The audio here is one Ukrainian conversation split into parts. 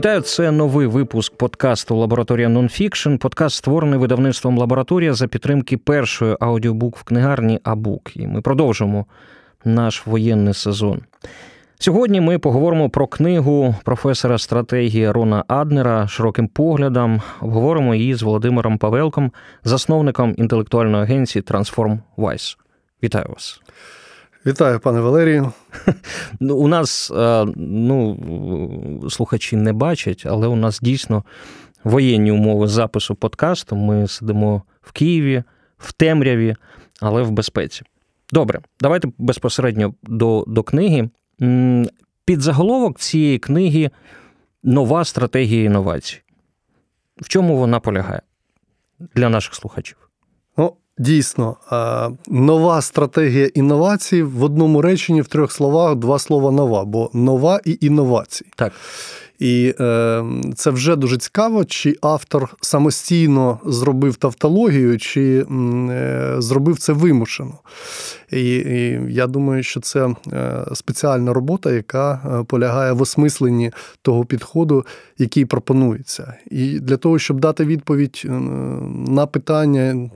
Вітаю, це новий випуск подкасту Лабораторія Нонфікшн. Подкаст створений видавництвом лабораторія за підтримки першої аудіобук в книгарні Абук. І ми продовжимо наш воєнний сезон. Сьогодні ми поговоримо про книгу професора стратегії Рона Аднера широким поглядом. Обговоримо її з Володимиром Павелком, засновником інтелектуальної агенції TransformWise. Вітаю вас. Вітаю, пане Валерію. Ну, У нас е, ну, слухачі не бачать, але у нас дійсно воєнні умови запису подкасту. Ми сидимо в Києві, в темряві, але в безпеці. Добре, давайте безпосередньо до, до книги. Під заголовок цієї книги нова стратегія інновацій. В чому вона полягає для наших слухачів? Дійсно, нова стратегія інновацій в одному реченні в трьох словах два слова нова, бо нова і інновації. Так. І е, це вже дуже цікаво, чи автор самостійно зробив тавтологію, чи е, зробив це вимушено. І, і я думаю, що це е, спеціальна робота, яка е, полягає в осмисленні того підходу, який пропонується. І для того, щоб дати відповідь на питання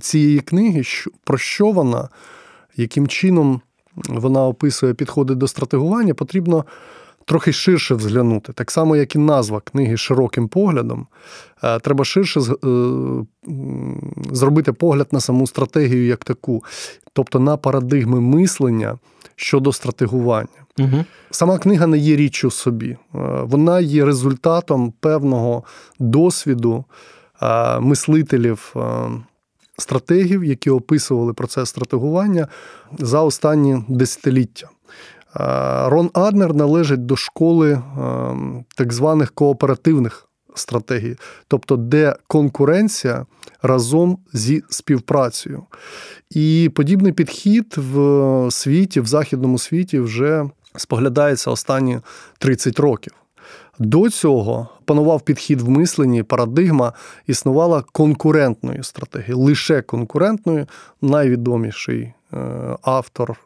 цієї книги, про що вона, яким чином вона описує підходи до стратегування, потрібно трохи ширше взглянути. Так само, як і назва книги широким поглядом, е, треба ширше е, зробити погляд на саму стратегію як таку, тобто на парадигми мислення щодо стратегування. Угу. Сама книга не є річчю собі, е, вона є результатом певного досвіду мислителів. Стратегів, які описували процес стратегування за останні десятиліття. Рон Аднер належить до школи так званих кооперативних стратегій, тобто де конкуренція разом зі співпрацею. І подібний підхід в світі, в західному світі, вже споглядається останні 30 років. До цього панував підхід в мисленні, парадигма існувала конкурентною стратегією, лише конкурентною, найвідоміший Е, автор, е,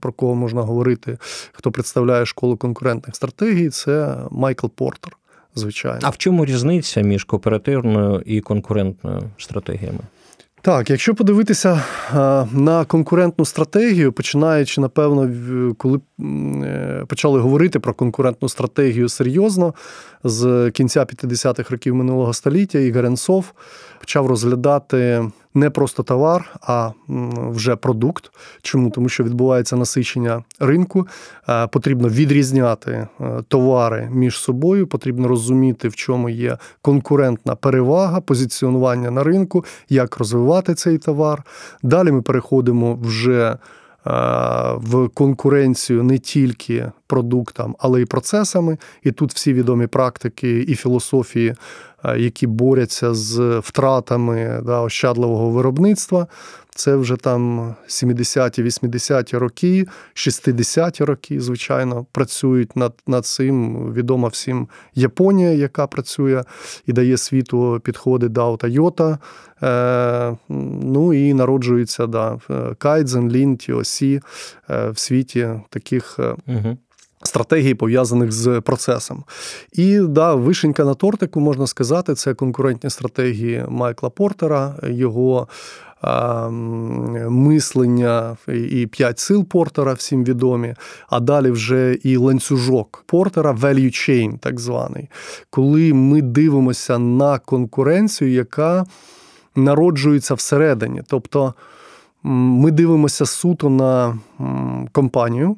про кого можна говорити, хто представляє школу конкурентних стратегій, це Майкл Портер. Звичайно. А в чому різниця між кооперативною і конкурентною стратегіями? Так, якщо подивитися е, на конкурентну стратегію, починаючи, напевно, коли почали говорити про конкурентну стратегію серйозно з кінця 50-х років минулого століття, Ігор Енсов почав розглядати не просто товар, а вже продукт. Чому? Тому що відбувається насичення ринку, е, потрібно відрізняти е, товари між собою, потрібно розуміти, в чому є конкурентна перевага, позиціонування на ринку, як розвивати цей товар. Далі ми переходимо вже. Е, в конкуренцію не тільки продуктам, але й процесами. І тут всі відомі практики і філософії які борються з втратами да, ощадливого виробництва. Це вже там 70-ті, 80-ті роки, 60-ті роки, звичайно, працюють над над цим. Відома всім Японія, яка працює і дає світу підходи до Toyota. Е, Ну і народжується да, Кайдзен, Лін, TOC е, в світі таких. Угу. Стратегії пов'язаних з процесом. І да, вишенька на тортику, можна сказати, це конкурентні стратегії Майкла Портера, його а, мислення і п'ять сил Портера, всім відомі, а далі вже і ланцюжок Портера, value chain, так званий. Коли ми дивимося на конкуренцію, яка народжується всередині. Тобто ми дивимося суто на компанію.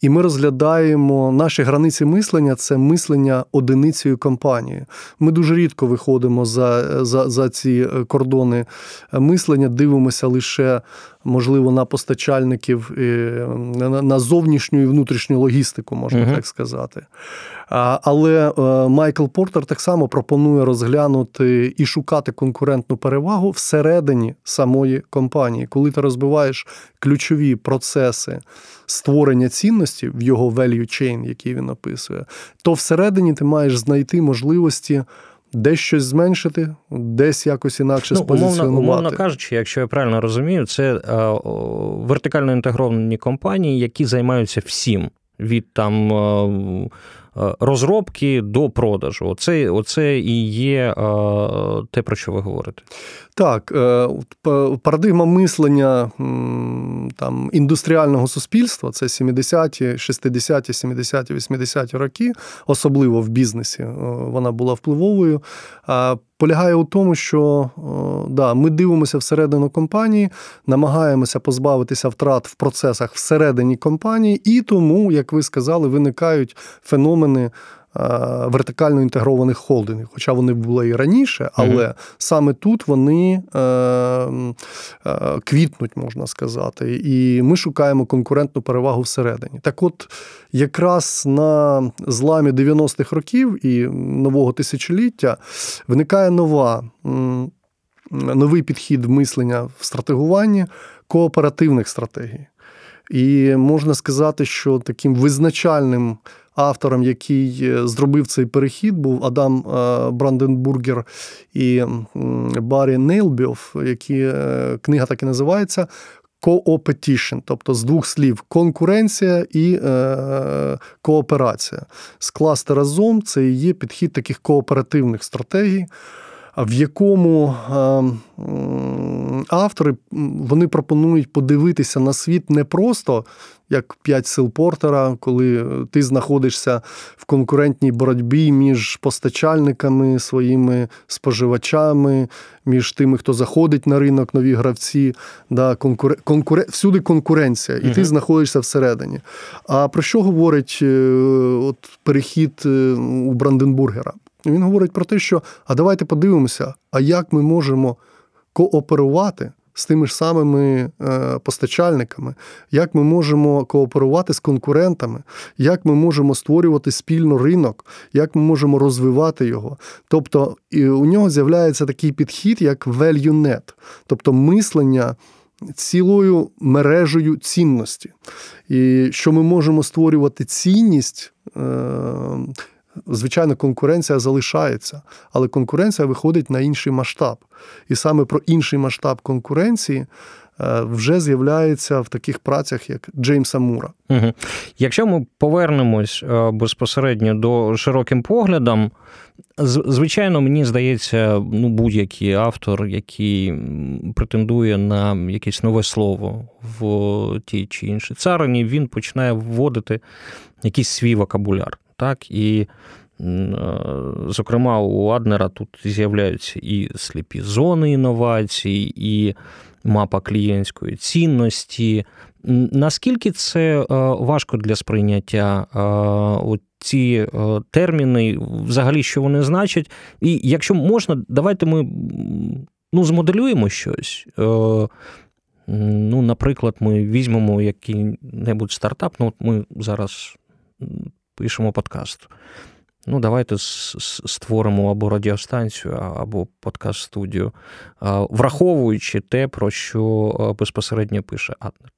І ми розглядаємо наші границі мислення це мислення одиницею компанії. Ми дуже рідко виходимо за, за, за ці е, кордони мислення, дивимося лише можливо, на постачальників на зовнішню і внутрішню логістику, можна uh-huh. так сказати. Але е, Майкл Портер так само пропонує розглянути і шукати конкурентну перевагу всередині самої компанії, коли ти розбиваєш ключові процеси створення цінності в його value chain, який він описує, то всередині ти маєш знайти можливості десь щось зменшити, десь якось інакше ну, спозиціонувати. Умовно, умовно кажучи, якщо я правильно розумію, це вертикально інтегровані компанії, які займаються всім. від там розробки до продажу. Оце, Оце і є те, про що ви говорите. Так, е, парадигма мислення там, індустріального суспільства це 70-ті, 60-ті, 70-ті, 80-ті роки, особливо в бізнесі, е, вона була впливовою. Полягає у тому, що да, ми дивимося всередину компанії, намагаємося позбавитися втрат в процесах всередині компанії, і тому, як ви сказали, виникають феномени Е, вертикально інтегрованих холдингів, хоча вони були і раніше, але mm саме тут вони е, е, квітнуть, можна сказати, і ми шукаємо конкурентну перевагу всередині. Так, от якраз на зламі 90-х років і нового тисячоліття виникає нова. Новий підхід мислення в стратегуванні кооперативних стратегій. І можна сказати, що таким визначальним автором, який е, зробив цей перехід, був Адам е, Бранденбургер і Барі Нейлбафф, які е, книга так і називається. Co-opetition, тобто з двох слів конкуренція і е, кооперація. Скласти разом це і є підхід таких кооперативних стратегій, в якому е, автори вони пропонують подивитися на світ не просто як п'ять сил Портера, коли ти знаходишся в конкурентній боротьбі між постачальниками, своїми споживачами, між тими, хто заходить на ринок, нові гравці, да, конкур... Конкур... всюди конкуренція, і угу. ти знаходишся всередині. А про що говорить е, от, перехід е, у Бранденбургера? Він говорить про те, що а давайте подивимося, а як ми можемо кооперувати з тими ж самими е, постачальниками, як ми можемо кооперувати з конкурентами, як ми можемо створювати спільно ринок, як ми можемо розвивати його. Тобто у нього з'являється такий підхід, як value net, тобто мислення. Цілою мережею цінності. І що ми можемо створювати цінність е, звичайно, конкуренція залишається, але конкуренція виходить на інший масштаб. І саме про інший масштаб конкуренції. Е, вже з'являється в таких працях, як Джеймса Мура. Угу. Якщо ми повернемось е, безпосередньо до широким поглядам, звичайно, мені здається, ну будь-який автор, який претендує на якесь нове слово в тій чи іншій царині, він починає вводити якийсь свій вокабуляр так і. Зокрема, у Аднера тут з'являються і сліпі зони інновацій, і мапа клієнтської цінності. Наскільки це важко для сприйняття ці терміни, взагалі, що вони значать? І якщо можна, давайте ми ну, змоделюємо щось. Ну, Наприклад, ми візьмемо який-небудь стартап. Ну, от Ми зараз пишемо подкаст. Ну, давайте створимо або радіостанцію, або подкаст-студію, враховуючи те, про що безпосередньо пише Аднер.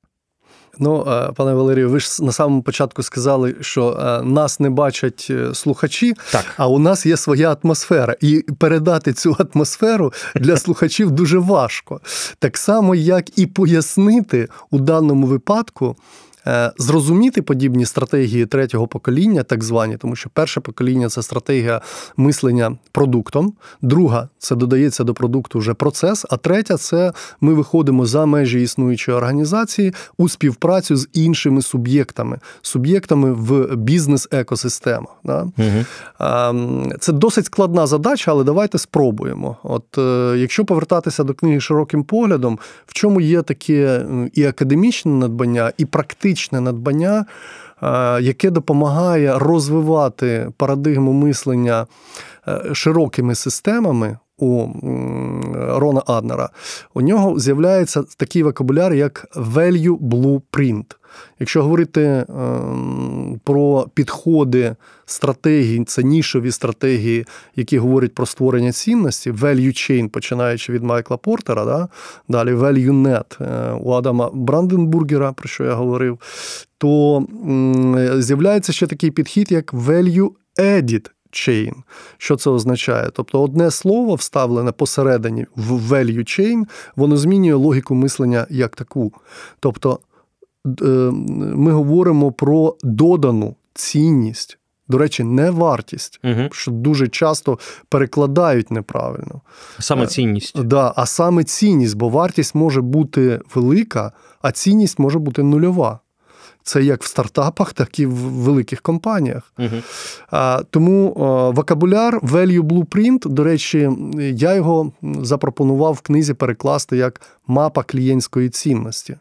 Ну, пане Валерію, ви ж на самому початку сказали, що нас не бачать е, слухачі, так. а у нас є своя атмосфера. І передати цю атмосферу для слухачів дуже важко. Так само, як і пояснити у даному випадку. Е, зрозуміти подібні стратегії третього покоління, так звані, тому що перше покоління це стратегія мислення продуктом, друга це додається до продукту вже процес, а третя це ми виходимо за межі існуючої організації у співпрацю з іншими суб'єктами, суб'єктами в бізнес-екосистемах. Да? Угу. Це досить складна задача, але давайте спробуємо. От е, якщо повертатися до книги широким поглядом, в чому є таке і академічне надбання, і практичне практичне надбання, е, яке допомагає розвивати парадигму мислення е, широкими системами. У Рона Аднера у нього з'являється такий вокабуляр, як value blueprint. Якщо говорити ем, про підходи стратегії, це нішові стратегії, які говорять про створення цінності, value chain, починаючи від Майкла Портера, да? далі value net е, у Адама Бранденбургера, про що я говорив, то з'являється ще такий підхід, як value edit chain. Що це означає? Тобто одне слово вставлене посередині в value chain, воно змінює логіку мислення як таку. Тобто ми говоримо про додану цінність. До речі, не вартість, угу. що дуже часто перекладають неправильно. Саме цінність. Да, А саме цінність, бо вартість може бути велика, а цінність може бути нульова. Це як в стартапах, так і в великих компаніях. А, Тому а, вокабуляр Value Blueprint, до речі, я його запропонував в книзі перекласти як мапа клієнтської цінності.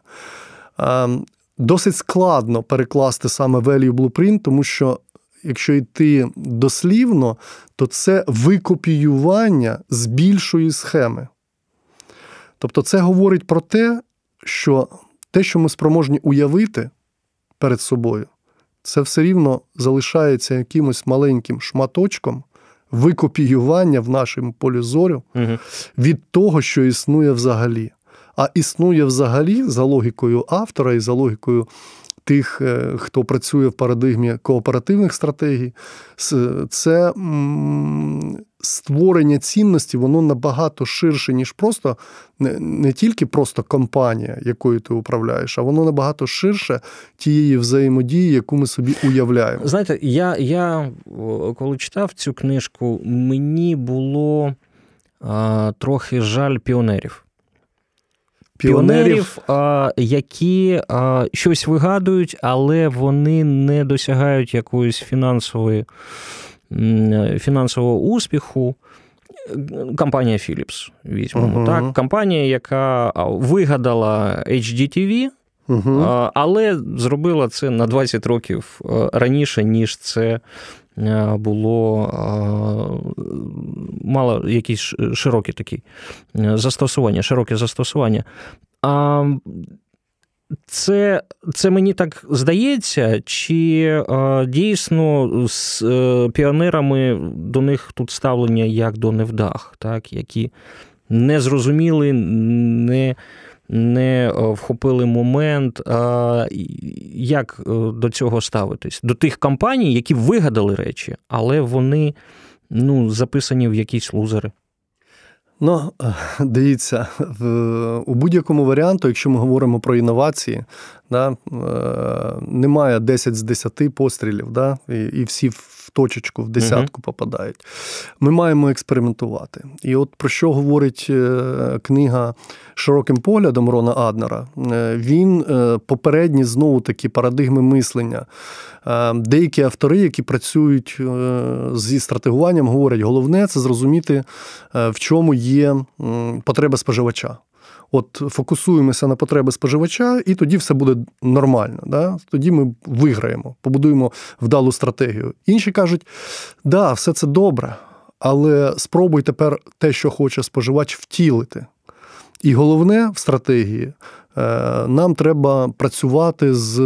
А, Досить складно перекласти саме Value Blueprint, тому що. Якщо йти дослівно, то це викопіювання з більшої схеми. Тобто, це говорить про те, що те, що ми спроможні уявити, перед собою, це все рівно залишається якимось маленьким шматочком викопіювання в нашому полі зорю угу. від того, що існує взагалі. А існує взагалі за логікою автора і за логікою тих, е, хто працює в парадигмі кооперативних стратегій, це створення цінності, воно набагато ширше, ніж просто не, не тільки просто компанія, якою ти управляєш, а воно набагато ширше тієї взаємодії, яку ми собі уявляємо. Знаєте, я, я коли читав цю книжку, мені було а, трохи жаль піонерів піонерів, які щось вигадують, але вони не досягають якоїсь фінансової фінансового успіху. Компанія Philips, візьмемо. Uh-huh. Так, Компанія, яка вигадала HDTV, uh-huh. але зробила це на 20 років раніше, ніж це було мало якісь широкі такі застосування, широке застосування. А це це мені так здається, чи а, дійсно з е, піонерами до них тут ставлення як до невдах, так, які не зрозуміли, не не вхопили момент. А, Як е, до цього ставитись? До тих компаній, які вигадали речі, але вони ну, записані в якісь лузери. Ну, дивіться, в, у будь-якому варіанту, якщо ми говоримо про інновації, да, е, немає 10 з 10 пострілів, да, і всі в точечку, в десятку uh попадають. Ми маємо експериментувати. І от про що говорить е, книга широким поглядом Рона Аднера, е, він попередні знову такі парадигми мислення. Деякі автори, які працюють зі стратегуванням, говорять, головне це зрозуміти, в чому є потреба споживача. От фокусуємося на потреби споживача, і тоді все буде нормально. Да? Тоді ми виграємо, побудуємо вдалу стратегію. Інші кажуть, да, все це добре, але спробуй тепер те, що хоче споживач, втілити. І головне в стратегії нам треба працювати з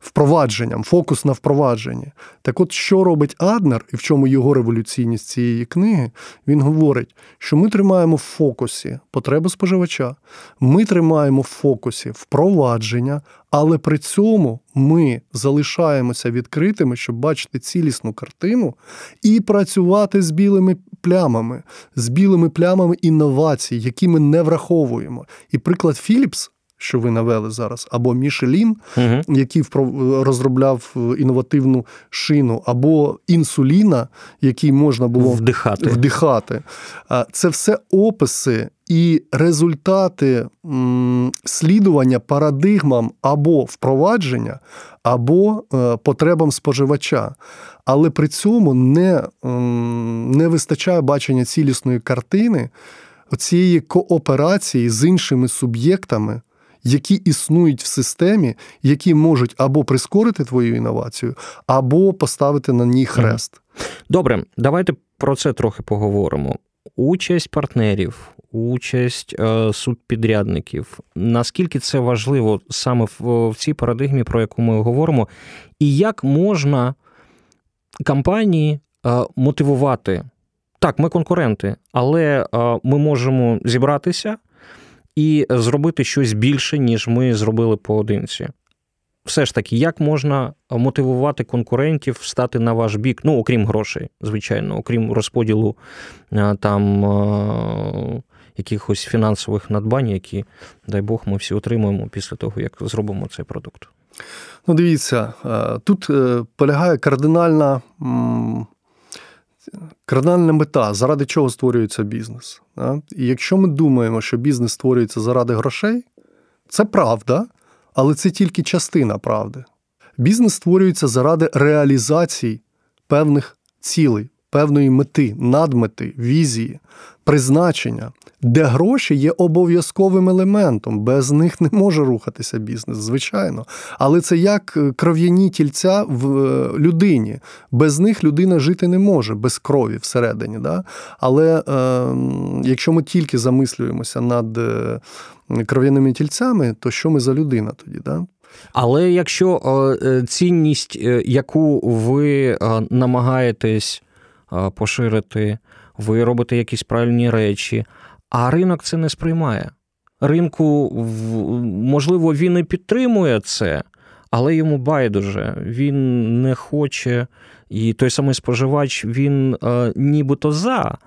впровадженням, фокус на впровадженні. Так от, що робить Аднер, і в чому його революційність цієї книги, він говорить, що ми тримаємо в фокусі потреби споживача, ми тримаємо в фокусі впровадження, але при цьому ми залишаємося відкритими, щоб бачити цілісну картину і працювати з білими плямами, з білими плямами інновацій, які ми не враховуємо. І приклад Philips, що ви навели зараз, або Мішелін, угу. який розробляв інновативну шину, або інсуліна, який можна було вдихати. вдихати. Це все описи і результати слідування парадигмам або впровадження, або е, потребам споживача. Але при цьому не, не вистачає бачення цілісної картини цієї кооперації з іншими суб'єктами. Які існують в системі, які можуть або прискорити твою інновацію, або поставити на ній хрест. Добре, давайте про це трохи поговоримо. Участь партнерів, участь е, субпідрядників. Наскільки це важливо саме в цій парадигмі, про яку ми говоримо, і як можна компанії е, мотивувати? Так, ми конкуренти, але е, ми можемо зібратися і зробити щось більше, ніж ми зробили поодинці. Все ж таки, як можна мотивувати конкурентів стати на ваш бік, ну окрім грошей, звичайно, окрім розподілу там якихось фінансових надбань, які, дай Бог, ми всі отримуємо після того, як зробимо цей продукт. Ну, дивіться, тут полягає кардинальна Кардинальна мета, заради чого створюється бізнес. І якщо ми думаємо, що бізнес створюється заради грошей, це правда, але це тільки частина правди. Бізнес створюється заради реалізації певних цілей, певної мети, надмети, візії, призначення, де гроші є обов'язковим елементом, без них не може рухатися бізнес, звичайно. Але це як е, кров'яні тільця в е, людині. Без них людина жити не може, без крові всередині. Да? Але е, якщо ми тільки замислюємося над е, кров'яними тільцями, то що ми за людина тоді? Да? Але якщо цінність, яку ви намагаєтесь поширити, ви робите якісь правильні речі, а ринок це не сприймає. Ринку, можливо, він і підтримує це, але йому байдуже. Він не хоче, і той самий споживач, він е, нібито за.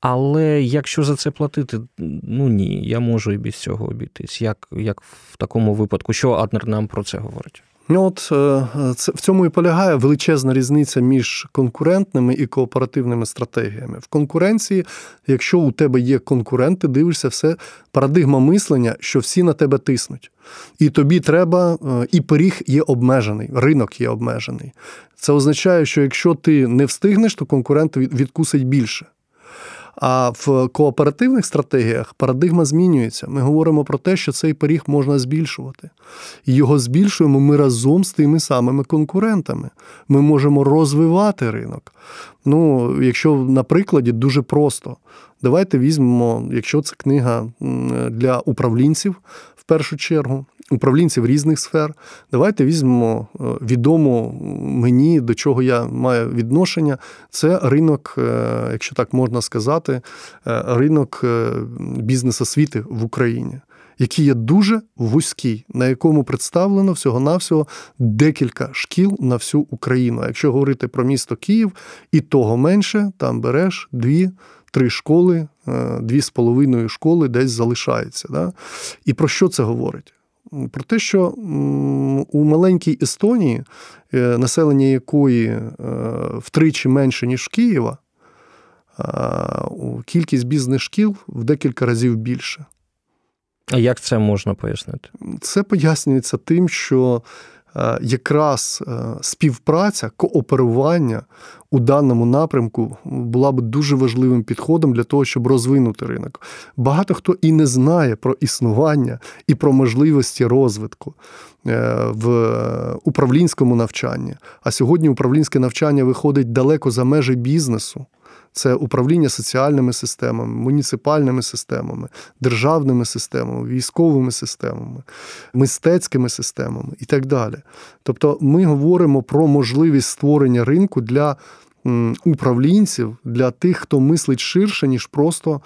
Але якщо за це платити, ну ні, я можу і без цього обійтись. Як як в такому випадку, що Аднер нам про це говорить? Ну от е, це в цьому і полягає величезна різниця між конкурентними і кооперативними стратегіями. В конкуренції, якщо у тебе є конкуренти, дивишся все парадигма мислення, що всі на тебе тиснуть. І тобі треба, е, і пиріг є обмежений, ринок є обмежений. Це означає, що якщо ти не встигнеш, то конкурент відкусить більше. А в кооперативних стратегіях парадигма змінюється. Ми говоримо про те, що цей пиріг можна збільшувати. І його збільшуємо ми разом з тими самими конкурентами. Ми можемо розвивати ринок. Ну, якщо на прикладі дуже просто. Давайте візьмемо, якщо це книга для управлінців першу чергу, управлінців різних сфер. Давайте візьмемо е, відомо мені, до чого я маю відношення. Це ринок, е, якщо так можна сказати, е, ринок бізнес-освіти в Україні. Який є дуже вузький, на якому представлено всього-навсього декілька шкіл на всю Україну. Якщо говорити про місто Київ, і того менше, там береш дві, три школи, дві з половиною школи десь залишається. Да? І про що це говорить? про те, що у маленькій Естонії, е, населення якої е, втричі менше, ніж Києва, кількість бізнес-шкіл в декілька разів більше. А як це можна пояснити? Це пояснюється тим, що Е, якраз е, співпраця, кооперування у даному напрямку була б дуже важливим підходом для того, щоб розвинути ринок. Багато хто і не знає про існування і про можливості розвитку е, в управлінському навчанні. А сьогодні управлінське навчання виходить далеко за межі бізнесу це управління соціальними системами, муніципальними системами, державними системами, військовими системами, мистецькими системами і так далі. Тобто ми говоримо про можливість створення ринку для управлінців, для тих, хто мислить ширше, ніж просто.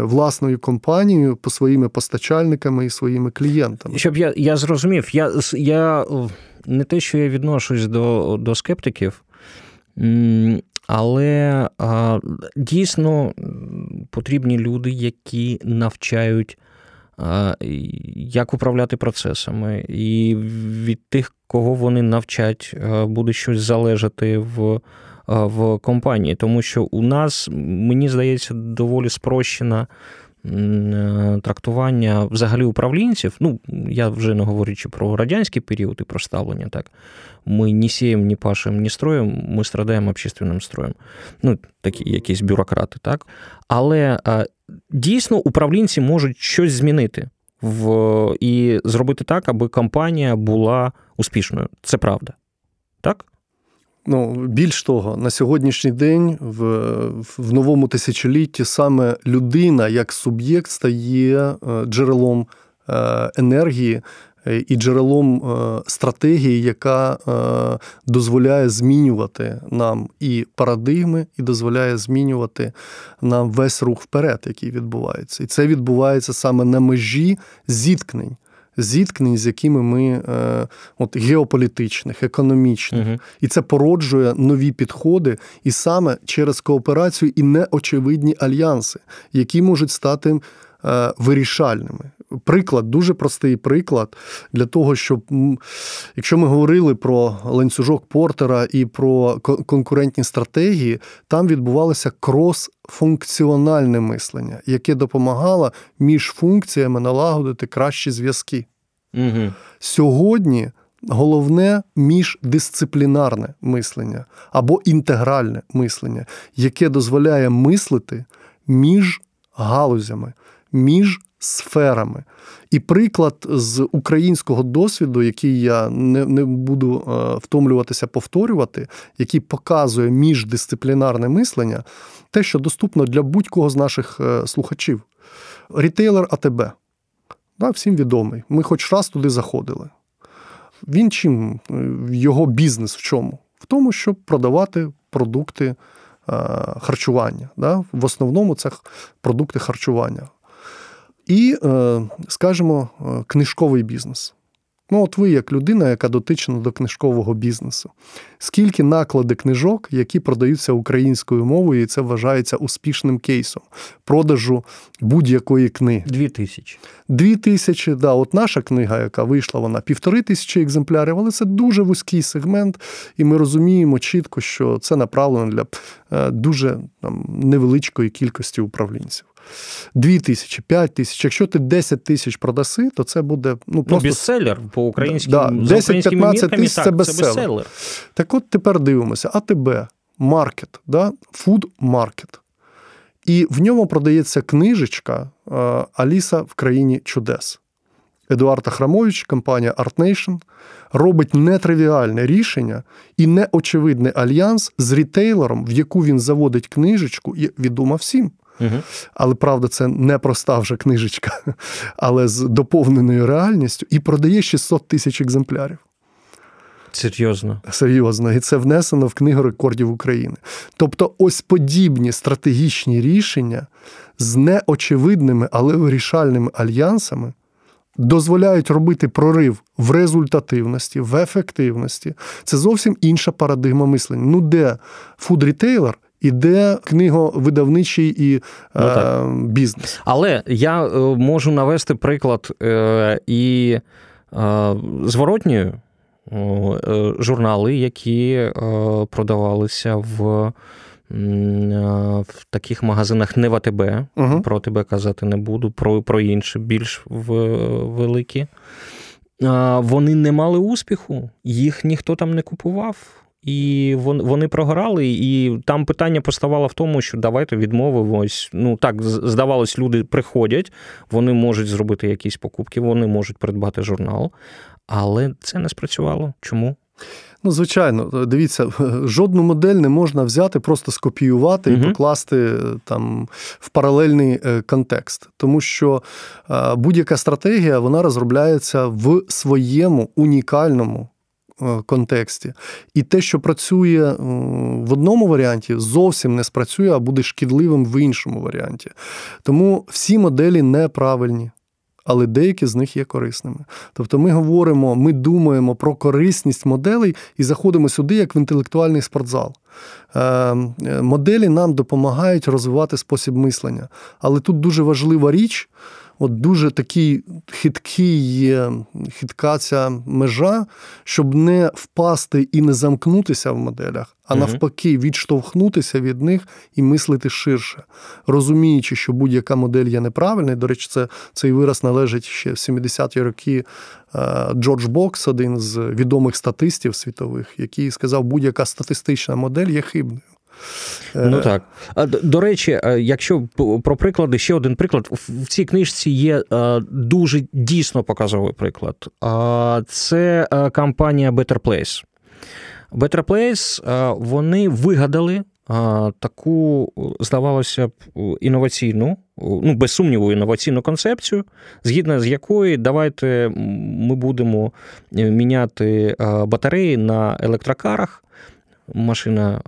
Власною компанією по своїми постачальниками і своїми клієнтами, щоб я я зрозумів, я я не те, що я відношусь до до скептиків, але а, дійсно потрібні люди, які навчають, а, як управляти процесами, і від тих, кого вони навчать, буде щось залежати в. В компанії, тому що у нас, мені здається, доволі спрощена Е, трактування взагалі управлінців. Ну, я вже не говорячи про радянський період і про ставлення, так. Ми ні сієм, ні пашем, ні строєм, ми страдаємо общественним строєм. Ну, такі якісь бюрократи, так. Але е, дійсно управлінці можуть щось змінити в, і зробити так, аби компанія була успішною. Це правда. Так? Ну, більш того, на сьогоднішній день в в новому тисячолітті саме людина як суб'єкт стає е, джерелом е, енергії е, і джерелом стратегії, яка дозволяє змінювати нам і парадигми, і дозволяє змінювати нам весь рух вперед, який відбувається. І це відбувається саме на межі зіткнень зіткнень, з якими ми от геополітичних, економічних, угу. і це породжує нові підходи, і саме через кооперацію і неочевидні альянси, які можуть стати вирішальними приклад, дуже простий приклад для того, щоб якщо ми говорили про ланцюжок Портера і про конкурентні стратегії, там відбувалося крос-функціональне мислення, яке допомагало між функціями налагодити кращі зв'язки. Угу. Сьогодні. Головне міждисциплінарне мислення або інтегральне мислення, яке дозволяє мислити між галузями, між сферами. І приклад з українського досвіду, який я не не буду е, втомлюватися повторювати, який показує міждисциплінарне мислення, те, що доступно для будь-кого з наших е, слухачів. Рітейлер АТБ. Да, Всім відомий. Ми хоч раз туди заходили. Він чим е, його бізнес в чому? В тому, щоб продавати продукти харчування. Да? В основному це продукти харчування і, е, скажімо, е, книжковий бізнес. Ну, от ви, як людина, яка дотична до книжкового бізнесу. Скільки наклади книжок, які продаються українською мовою, і це вважається успішним кейсом продажу будь-якої книги? Дві тисячі. Дві тисячі, да. От наша книга, яка вийшла, вона півтори тисячі екземплярів, але це дуже вузький сегмент, і ми розуміємо чітко, що це направлено для е, дуже там, невеличкої кількості управлінців. 2 тисячі, 5 тисяч. Якщо ти 10 тисяч продаєш, то це буде ну, ну просто... Ну, бестселер по українським да, 10-15 тисяч це бестселер. Так от тепер дивимося: АТБ, маркет, да? фуд-маркет. І в ньому продається книжечка Аліса в країні чудес. Едуард Ахрамович, компанія ArtNation, робить нетривіальне рішення і неочевидний альянс з рітейлером, в яку він заводить книжечку, і відомо всім. Угу. Але правда, це не проста вже книжечка, але з доповненою реальністю і продає 600 тисяч екземплярів. Серйозно. Серйозно. І це внесено в Книгу рекордів України. Тобто, ось подібні стратегічні рішення з неочевидними, але вирішальними альянсами дозволяють робити прорив в результативності, в ефективності. Це зовсім інша парадигма мислення. Ну, де фуд-рітейлер іде книговидавничий і ну, е, бізнес. Але я е, можу навести приклад е, і е, зворотньої журнали, які продавалися в. В таких магазинах не в АТБ, угу. про АТБ казати не буду, про про інші більш великі. Вони не мали успіху, їх ніхто там не купував і вони програли, і там питання поставало в тому, що давайте відмовимось. Ну так здавалось, люди приходять, вони можуть зробити якісь покупки, вони можуть придбати журнал, але це не спрацювало. Чому? Ну, звичайно, дивіться, жодну модель не можна взяти, просто скопіювати і покласти там в паралельний е, контекст, тому що е, будь-яка стратегія вона розробляється в своєму унікальному контексті. І те, що працює е, в одному варіанті, зовсім не спрацює, а буде шкідливим в іншому варіанті. Тому всі моделі неправильні. Але деякі з них є корисними. Тобто ми говоримо, ми думаємо про корисність моделей і заходимо сюди, як в інтелектуальний спортзал. Е, моделі нам допомагають розвивати спосіб мислення. Але тут дуже важлива річ, от дуже такий хиткий, хитка ця межа, щоб не впасти і не замкнутися в моделях, а навпаки, відштовхнутися від них і мислити ширше, розуміючи, що будь-яка модель є неправильною. До речі, це цей вираз належить ще в 70-ті роки. Е, Джордж Бокс, один з відомих статистів світових, який сказав, будь-яка статистична модель є хибною. Ну так. До речі, якщо про приклади, ще один приклад. В цій книжці є дуже дійсно показовий приклад. Це компанія Better Place. Better Place вони вигадали таку, здавалося б, інноваційну, ну, без сумніву, інноваційну концепцію, згідно з якої давайте ми будемо міняти батареї на електрокарах машина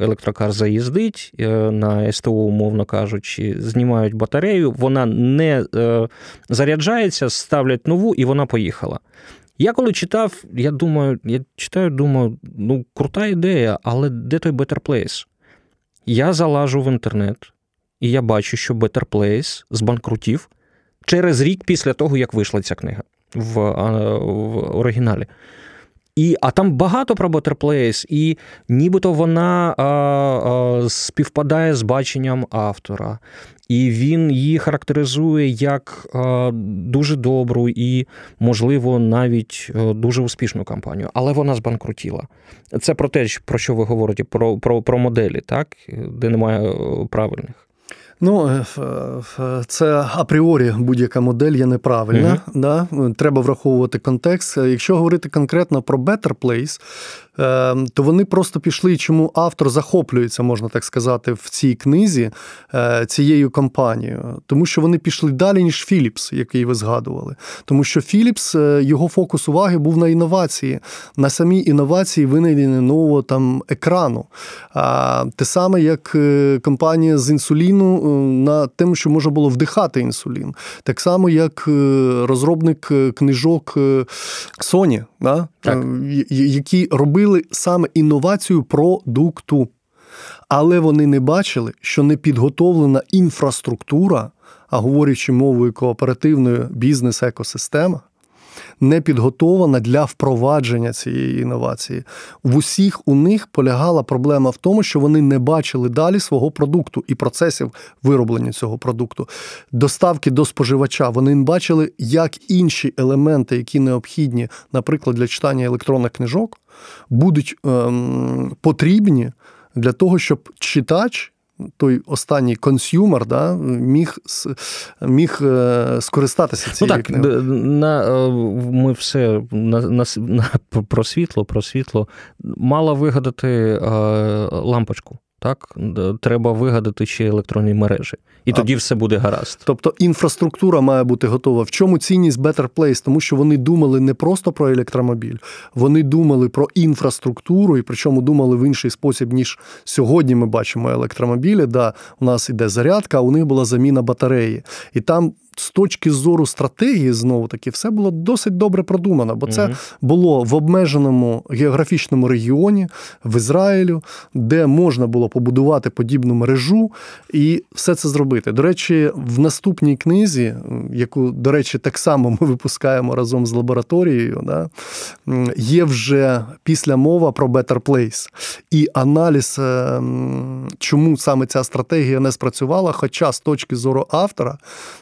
електрокар заїздить на СТО, умовно кажучи, знімають батарею, вона не заряджається, ставлять нову і вона поїхала. Я коли читав, я думаю, я читаю, думаю, ну, крута ідея, але де той Better Place? Я залажу в інтернет, і я бачу, що Better Place збанкрутів через рік після того, як вийшла ця книга в, в оригіналі. І, А там багато про Better Place, і нібито вона а, а, співпадає з баченням автора. І він її характеризує як а, дуже добру і, можливо, навіть дуже успішну кампанію. Але вона збанкрутіла. Це про те, про що ви говорите, про, про, про моделі, так? де немає правильних. Ну, е, це апріорі будь-яка модель є неправильна. Mm-hmm. Да? Треба враховувати контекст. Якщо говорити конкретно про Better Place, то вони просто пішли, чому автор захоплюється, можна так сказати, в цій книзі е, цією компанією, тому що вони пішли далі, ніж Філіпс, який ви згадували. Тому що Філіпс, е, його фокус уваги був на інновації, на самій інновації винайдення нового там екрану. Те саме, як е, компанія з інсуліну на тему, що можна було вдихати інсулін. Так само, як розробник книжок Sony, да? Так. які робили саме інновацію продукту. Але вони не бачили, що не підготовлена інфраструктура, а говорячи мовою кооперативної бізнес-екосистема, не підготована для впровадження цієї інновації. В усіх у них полягала проблема в тому, що вони не бачили далі свого продукту і процесів вироблення цього продукту, доставки до споживача. Вони не бачили, як інші елементи, які необхідні, наприклад, для читання електронних книжок, будуть ем, потрібні для того, щоб читач той останній консюмер да, міг міг е, скористатися цією ну, так, книгою. На, е, Ми все на, на, на, про світло, про світло Мала вигадати е, лампочку. Так, треба вигадати ще електронні мережі, і тоді все буде гаразд. Тобто інфраструктура має бути готова. В чому цінність Better Place? Тому що вони думали не просто про електромобіль, вони думали про інфраструктуру, і причому думали в інший спосіб, ніж сьогодні ми бачимо електромобілі. Да, у нас іде зарядка, а у них була заміна батареї, і там з точки зору стратегії, знову таки, все було досить добре продумано, бо це було в обмеженому географічному регіоні в Ізраїлю, де можна було побудувати подібну мережу і все це зробити. До речі, в наступній книзі, яку, до речі, так само ми випускаємо разом з лабораторією, да, є вже після мова про Better Place. І аналіз, е, чому саме ця стратегія не спрацювала, хоча з точки зору автора,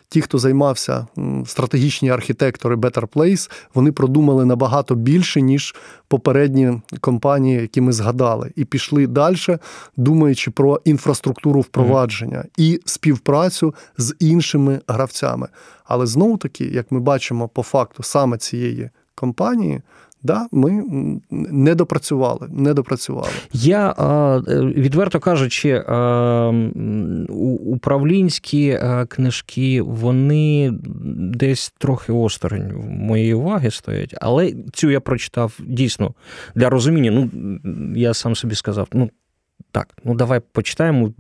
ті, хто займався стратегічні архітектори Better Place, вони продумали набагато більше, ніж попередні компанії, які ми згадали, і пішли далі, думаючи про інфраструктуру впровадження і співпрацю з іншими гравцями. Але знову таки, як ми бачимо по факту саме цієї компанії, Да, ми не допрацювали. Не допрацювали. Я відверто кажучи, управлінські книжки вони десь трохи осторонь моєї уваги стоять, але цю я прочитав дійсно для розуміння. Ну я сам собі сказав, ну. Так, ну давай почитаємо.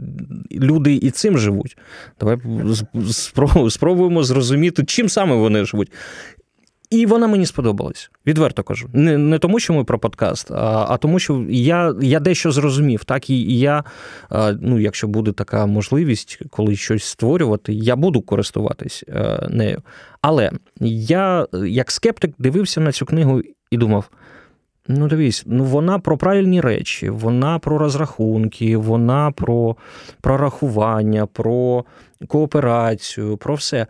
Люди і цим живуть. Давай спробуємо зрозуміти, чим саме вони живуть. І вона мені сподобалась. Відверто кажу. Не не тому, що ми про подкаст, а а тому, що я я дещо зрозумів. Так, і я, ну, якщо буде така можливість, коли щось створювати, я буду користуватись е, нею. Але я, як скептик, дивився на цю книгу і думав: ну, дивись, ну вона про правильні речі, вона про розрахунки, вона про прорахування, про кооперацію, про все.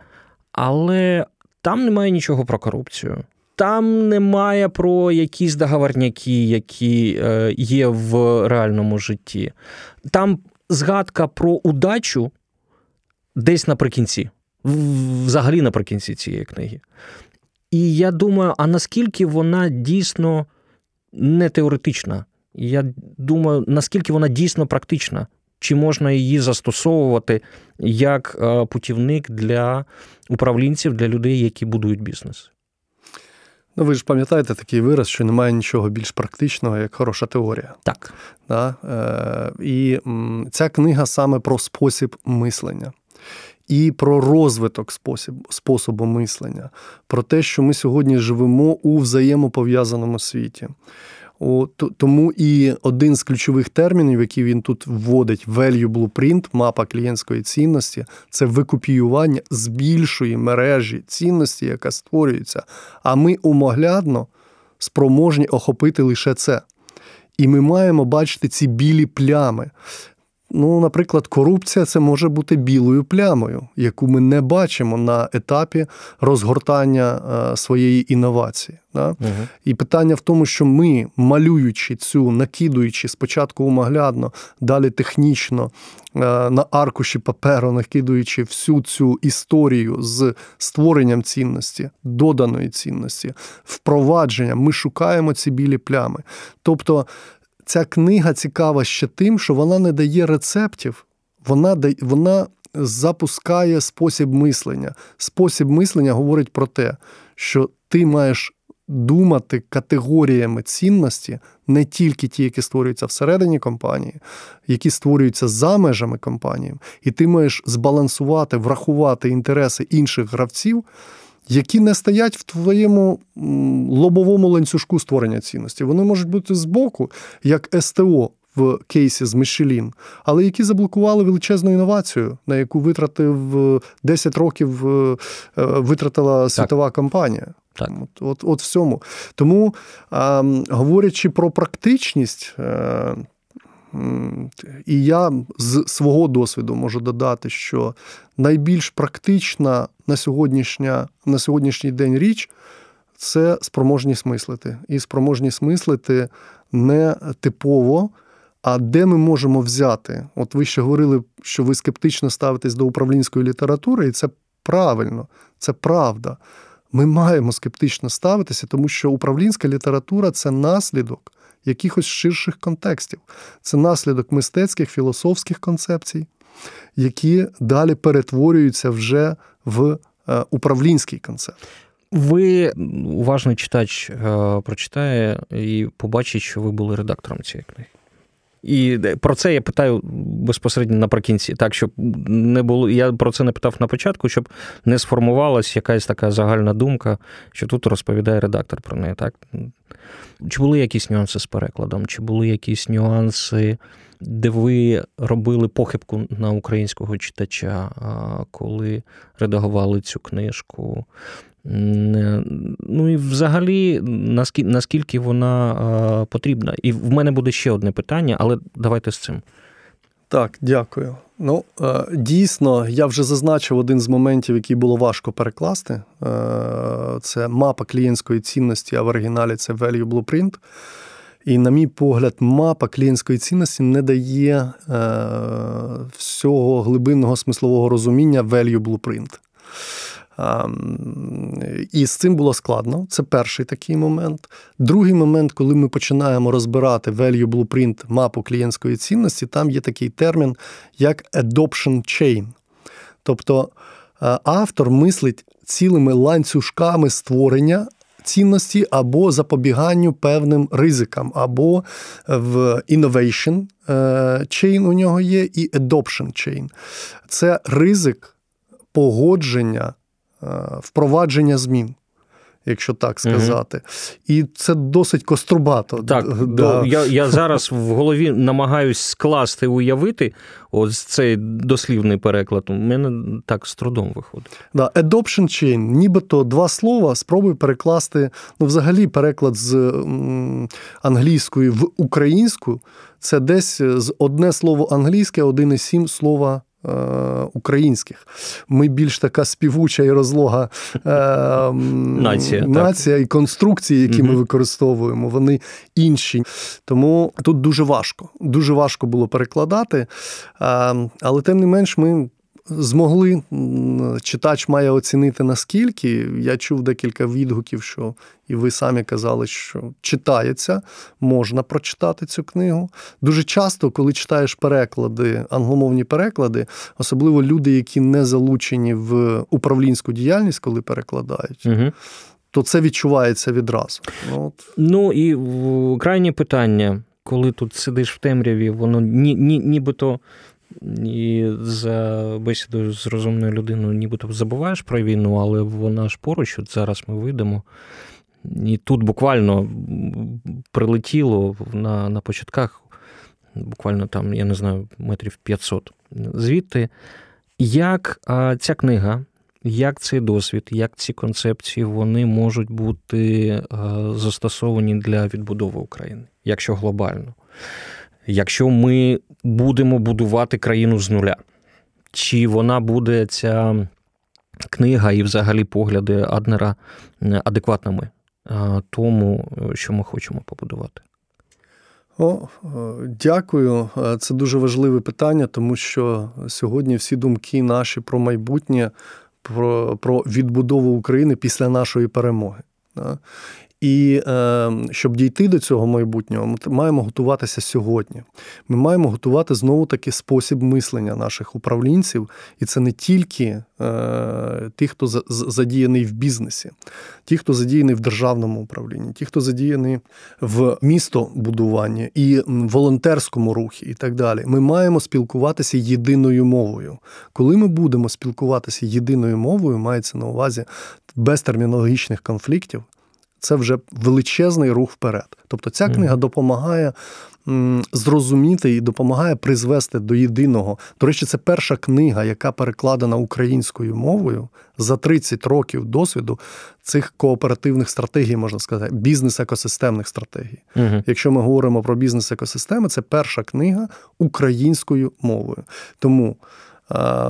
Але там немає нічого про корупцію. Там немає про якісь договорняки, які е, є в реальному житті. Там згадка про удачу десь наприкінці, взагалі наприкінці цієї книги. І я думаю, а наскільки вона дійсно не теоретична? Я думаю, наскільки вона дійсно практична чи можна її застосовувати як е, путівник для управлінців, для людей, які будують бізнес? Ну, ви ж пам'ятаєте такий вираз, що немає нічого більш практичного, як хороша теорія. Так. Да? Е, І ця книга саме про спосіб мислення. І про розвиток спосіб, способу мислення, про те, що ми сьогодні живемо у взаємопов'язаному світі. Тому і один з ключових термінів, який він тут вводить, value blueprint, мапа клієнтської цінності, це викопіювання з більшої мережі цінності, яка створюється. А ми умоглядно спроможні охопити лише це. І ми маємо бачити ці білі плями. Ну, наприклад, корупція це може бути білою плямою, яку ми не бачимо на етапі розгортання е, своєї інновації. Да? Угу. І питання в тому, що ми, малюючи цю, накидуючи спочатку умоглядно, далі технічно е, на аркуші паперу, накидуючи всю цю історію з створенням цінності, доданої цінності, впровадженням, ми шукаємо ці білі плями. Тобто ця книга цікава ще тим, що вона не дає рецептів, вона вона запускає спосіб мислення. Спосіб мислення говорить про те, що ти маєш думати категоріями цінності, не тільки ті, які створюються всередині компанії, які створюються за межами компанії, і ти маєш збалансувати, врахувати інтереси інших гравців які не стоять в твоєму лобовому ланцюжку створення цінності. Вони можуть бути збоку, як СТО. В кейсі з Мішелін, але які заблокували величезну інновацію, на яку витратив 10 років е, е, витратила світова так. компанія. Так. От, от от всьому. Тому, а, говорячи про практичність, е, і я з свого досвіду можу додати, що найбільш практична на сьогоднішня, на сьогоднішній день річ це спроможність мислити. І спроможність мислити не типово. А де ми можемо взяти? От ви ще говорили, що ви скептично ставитесь до управлінської літератури, і це правильно, це правда. Ми маємо скептично ставитися, тому що управлінська література це наслідок якихось ширших контекстів. Це наслідок мистецьких філософських концепцій, які далі перетворюються вже в е, управлінський концепт. Ви уважний читач е, прочитає і побачить, що ви були редактором цієї книги. І про це я питаю безпосередньо наприкінці, так щоб не було. Я про це не питав на початку, щоб не сформувалась якась така загальна думка, що тут розповідає редактор про неї. Так чи були якісь нюанси з перекладом, чи були якісь нюанси, де ви робили похибку на українського читача, коли редагували цю книжку? Ну і взагалі, наскільки вона потрібна? І в мене буде ще одне питання, але давайте з цим. Так, дякую. Ну, е, дійсно, я вже зазначив один з моментів, який було важко перекласти. Е, це мапа клієнтської цінності, а в оригіналі це Value Blueprint. І, на мій погляд, мапа клієнтської цінності не дає е, всього глибинного смислового розуміння Value Blueprint. І з цим було складно. Це перший такий момент. Другий момент, коли ми починаємо розбирати value blueprint, мапу клієнтської цінності, там є такий термін, як adoption chain. Тобто е, автор мислить цілими ланцюжками створення. Цінності або запобіганню певним ризикам, або в innovation е, chain у нього є, і adoption chain. Це ризик погодження впровадження змін. Якщо так сказати, mm і це досить кострубато. Так, да. я я зараз в голові намагаюсь скласти, уявити ось цей дослівний переклад. У мене так з трудом виходить. Да, Adoption chain, нібито два слова. Спробуй перекласти. Ну, взагалі, переклад з англійської в українську це десь з одне слово англійське, один і сім слова Е, українських. Ми більш така співуча і розлога е, нація нація і конструкції, які ми використовуємо, вони інші. Тому тут дуже важко. Дуже важко було перекладати. Е, але тим не менш, ми змогли. Читач має оцінити наскільки. Я чув декілька відгуків, що і ви самі казали, що читається, можна прочитати цю книгу. Дуже часто, коли читаєш переклади, англомовні переклади, особливо люди, які не залучені в управлінську діяльність, коли перекладають. Угу. то це відчувається відразу. Ну, ну і крайнє питання, коли тут сидиш в темряві, воно ні, ні, нібито. І за бесідою з розумною людиною, нібито забуваєш про війну, але вона ж поруч, от зараз ми вийдемо. І тут буквально прилетіло на на початках, буквально там, я не знаю, метрів 500 звідти. Як ця книга, як цей досвід, як ці концепції вони можуть бути застосовані для відбудови України, якщо глобально? Якщо ми будемо будувати країну з нуля, чи вона буде ця книга і взагалі погляди Аднера адекватними тому, що ми хочемо побудувати? О, Дякую. Це дуже важливе питання, тому що сьогодні всі думки наші про майбутнє, про, про відбудову України після нашої перемоги. І е, щоб дійти до цього майбутнього, ми маємо готуватися сьогодні. Ми маємо готувати знову таки спосіб мислення наших управлінців, і це не тільки е, ті, хто задіяний в бізнесі, ті, хто задіяний в державному управлінні, ті, хто задіяний в містобудуванні і волонтерському рухі, і так далі. Ми маємо спілкуватися єдиною мовою. Коли ми будемо спілкуватися єдиною мовою, мається на увазі без термінологічних конфліктів це вже величезний рух вперед. Тобто ця книга допомагає зрозуміти і допомагає призвести до єдиного. До речі, це перша книга, яка перекладена українською мовою за 30 років досвіду цих кооперативних стратегій, можна сказати, бізнес-екосистемних стратегій. Угу. Якщо ми говоримо про бізнес-екосистеми, це перша книга українською мовою. Тому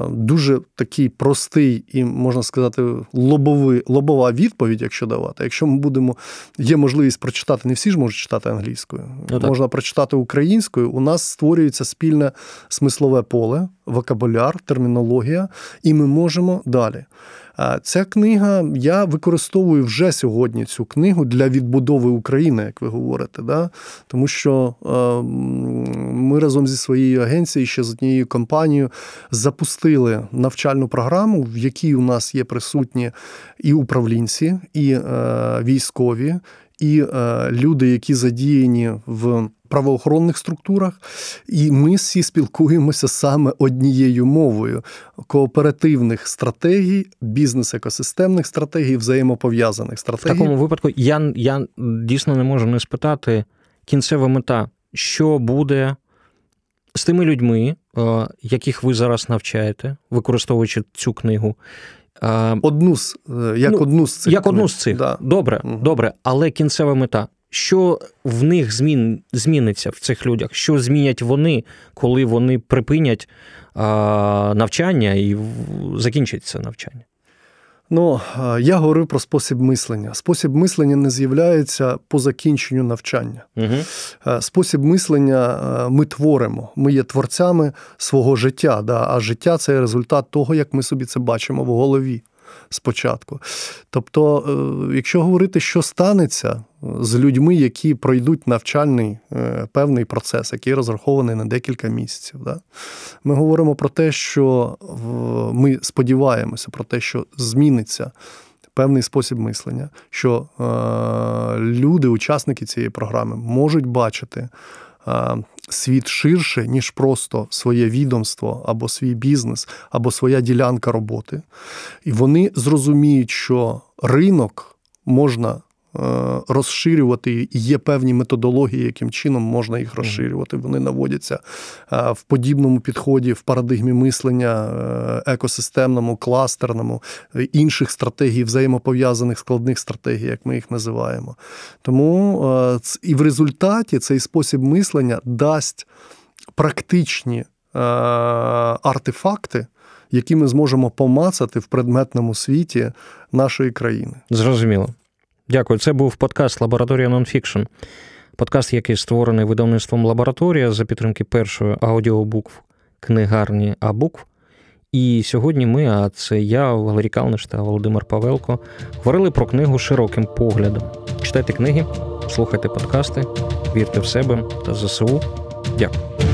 дуже такий простий і, можна сказати, лобовий, лобова відповідь, якщо давати. Якщо ми будемо, є можливість прочитати, не всі ж можуть читати англійською, ну, можна прочитати українською. У нас створюється спільне смислове поле, вокабуляр, термінологія, і ми можемо далі. Ця книга, я використовую вже сьогодні цю книгу для відбудови України, як ви говорите. Да? Тому що ми разом зі своєю агенцією, ще з однією компанією, запустили навчальну програму, в якій у нас є присутні і управлінці, і е, військові, і е, люди, які задіяні в правоохоронних структурах, і ми всі спілкуємося саме однією мовою кооперативних стратегій, бізнес-екосистемних стратегій, взаємопов'язаних стратегій. В такому випадку я, я дійсно не можу не спитати кінцева мета, що буде. З тими людьми, е, яких ви зараз навчаєте, використовуючи цю книгу, Одну з е, як ну, одну з цих. Як одну з цих. Да. Добре, угу. добре. Але кінцева мета. Що в них змін, зміниться в цих людях? Що змінять вони, коли вони припинять а, навчання і закінчиться навчання? Ну, я говорив про спосіб мислення. Спосіб мислення не з'являється по закінченню навчання. Угу. Спосіб мислення ми творимо. Ми є творцями свого життя. Да? А життя це результат того, як ми собі це бачимо в голові спочатку. Тобто, е, якщо говорити, що станеться з людьми, які пройдуть навчальний е, певний процес, який розрахований на декілька місяців, да? ми говоримо про те, що ми сподіваємося про те, що зміниться. Певний спосіб мислення, що е, люди, учасники цієї програми, можуть бачити е, світ ширше, ніж просто своє відомство або свій бізнес, або своя ділянка роботи. І вони зрозуміють, що ринок можна. Е, розширювати і є певні методології, яким чином можна їх розширювати. Вони наводяться е, в подібному підході, в парадигмі мислення, е, екосистемному, кластерному, інших стратегій, взаємопов'язаних складних стратегій, як ми їх називаємо. Тому і в результаті цей спосіб мислення дасть практичні артефакти. Які ми зможемо помацати в предметному світі нашої країни, зрозуміло. Дякую. Це був подкаст Лабораторія Нонфікшн. Подкаст, який створений видавництвом лабораторія за підтримки першої аудіобукв книгарні Абукв. І сьогодні ми, а це я, Валерій Калниш та Володимир Павелко, говорили про книгу широким поглядом. Читайте книги, слухайте подкасти, вірте в себе та ЗСУ. Дякую.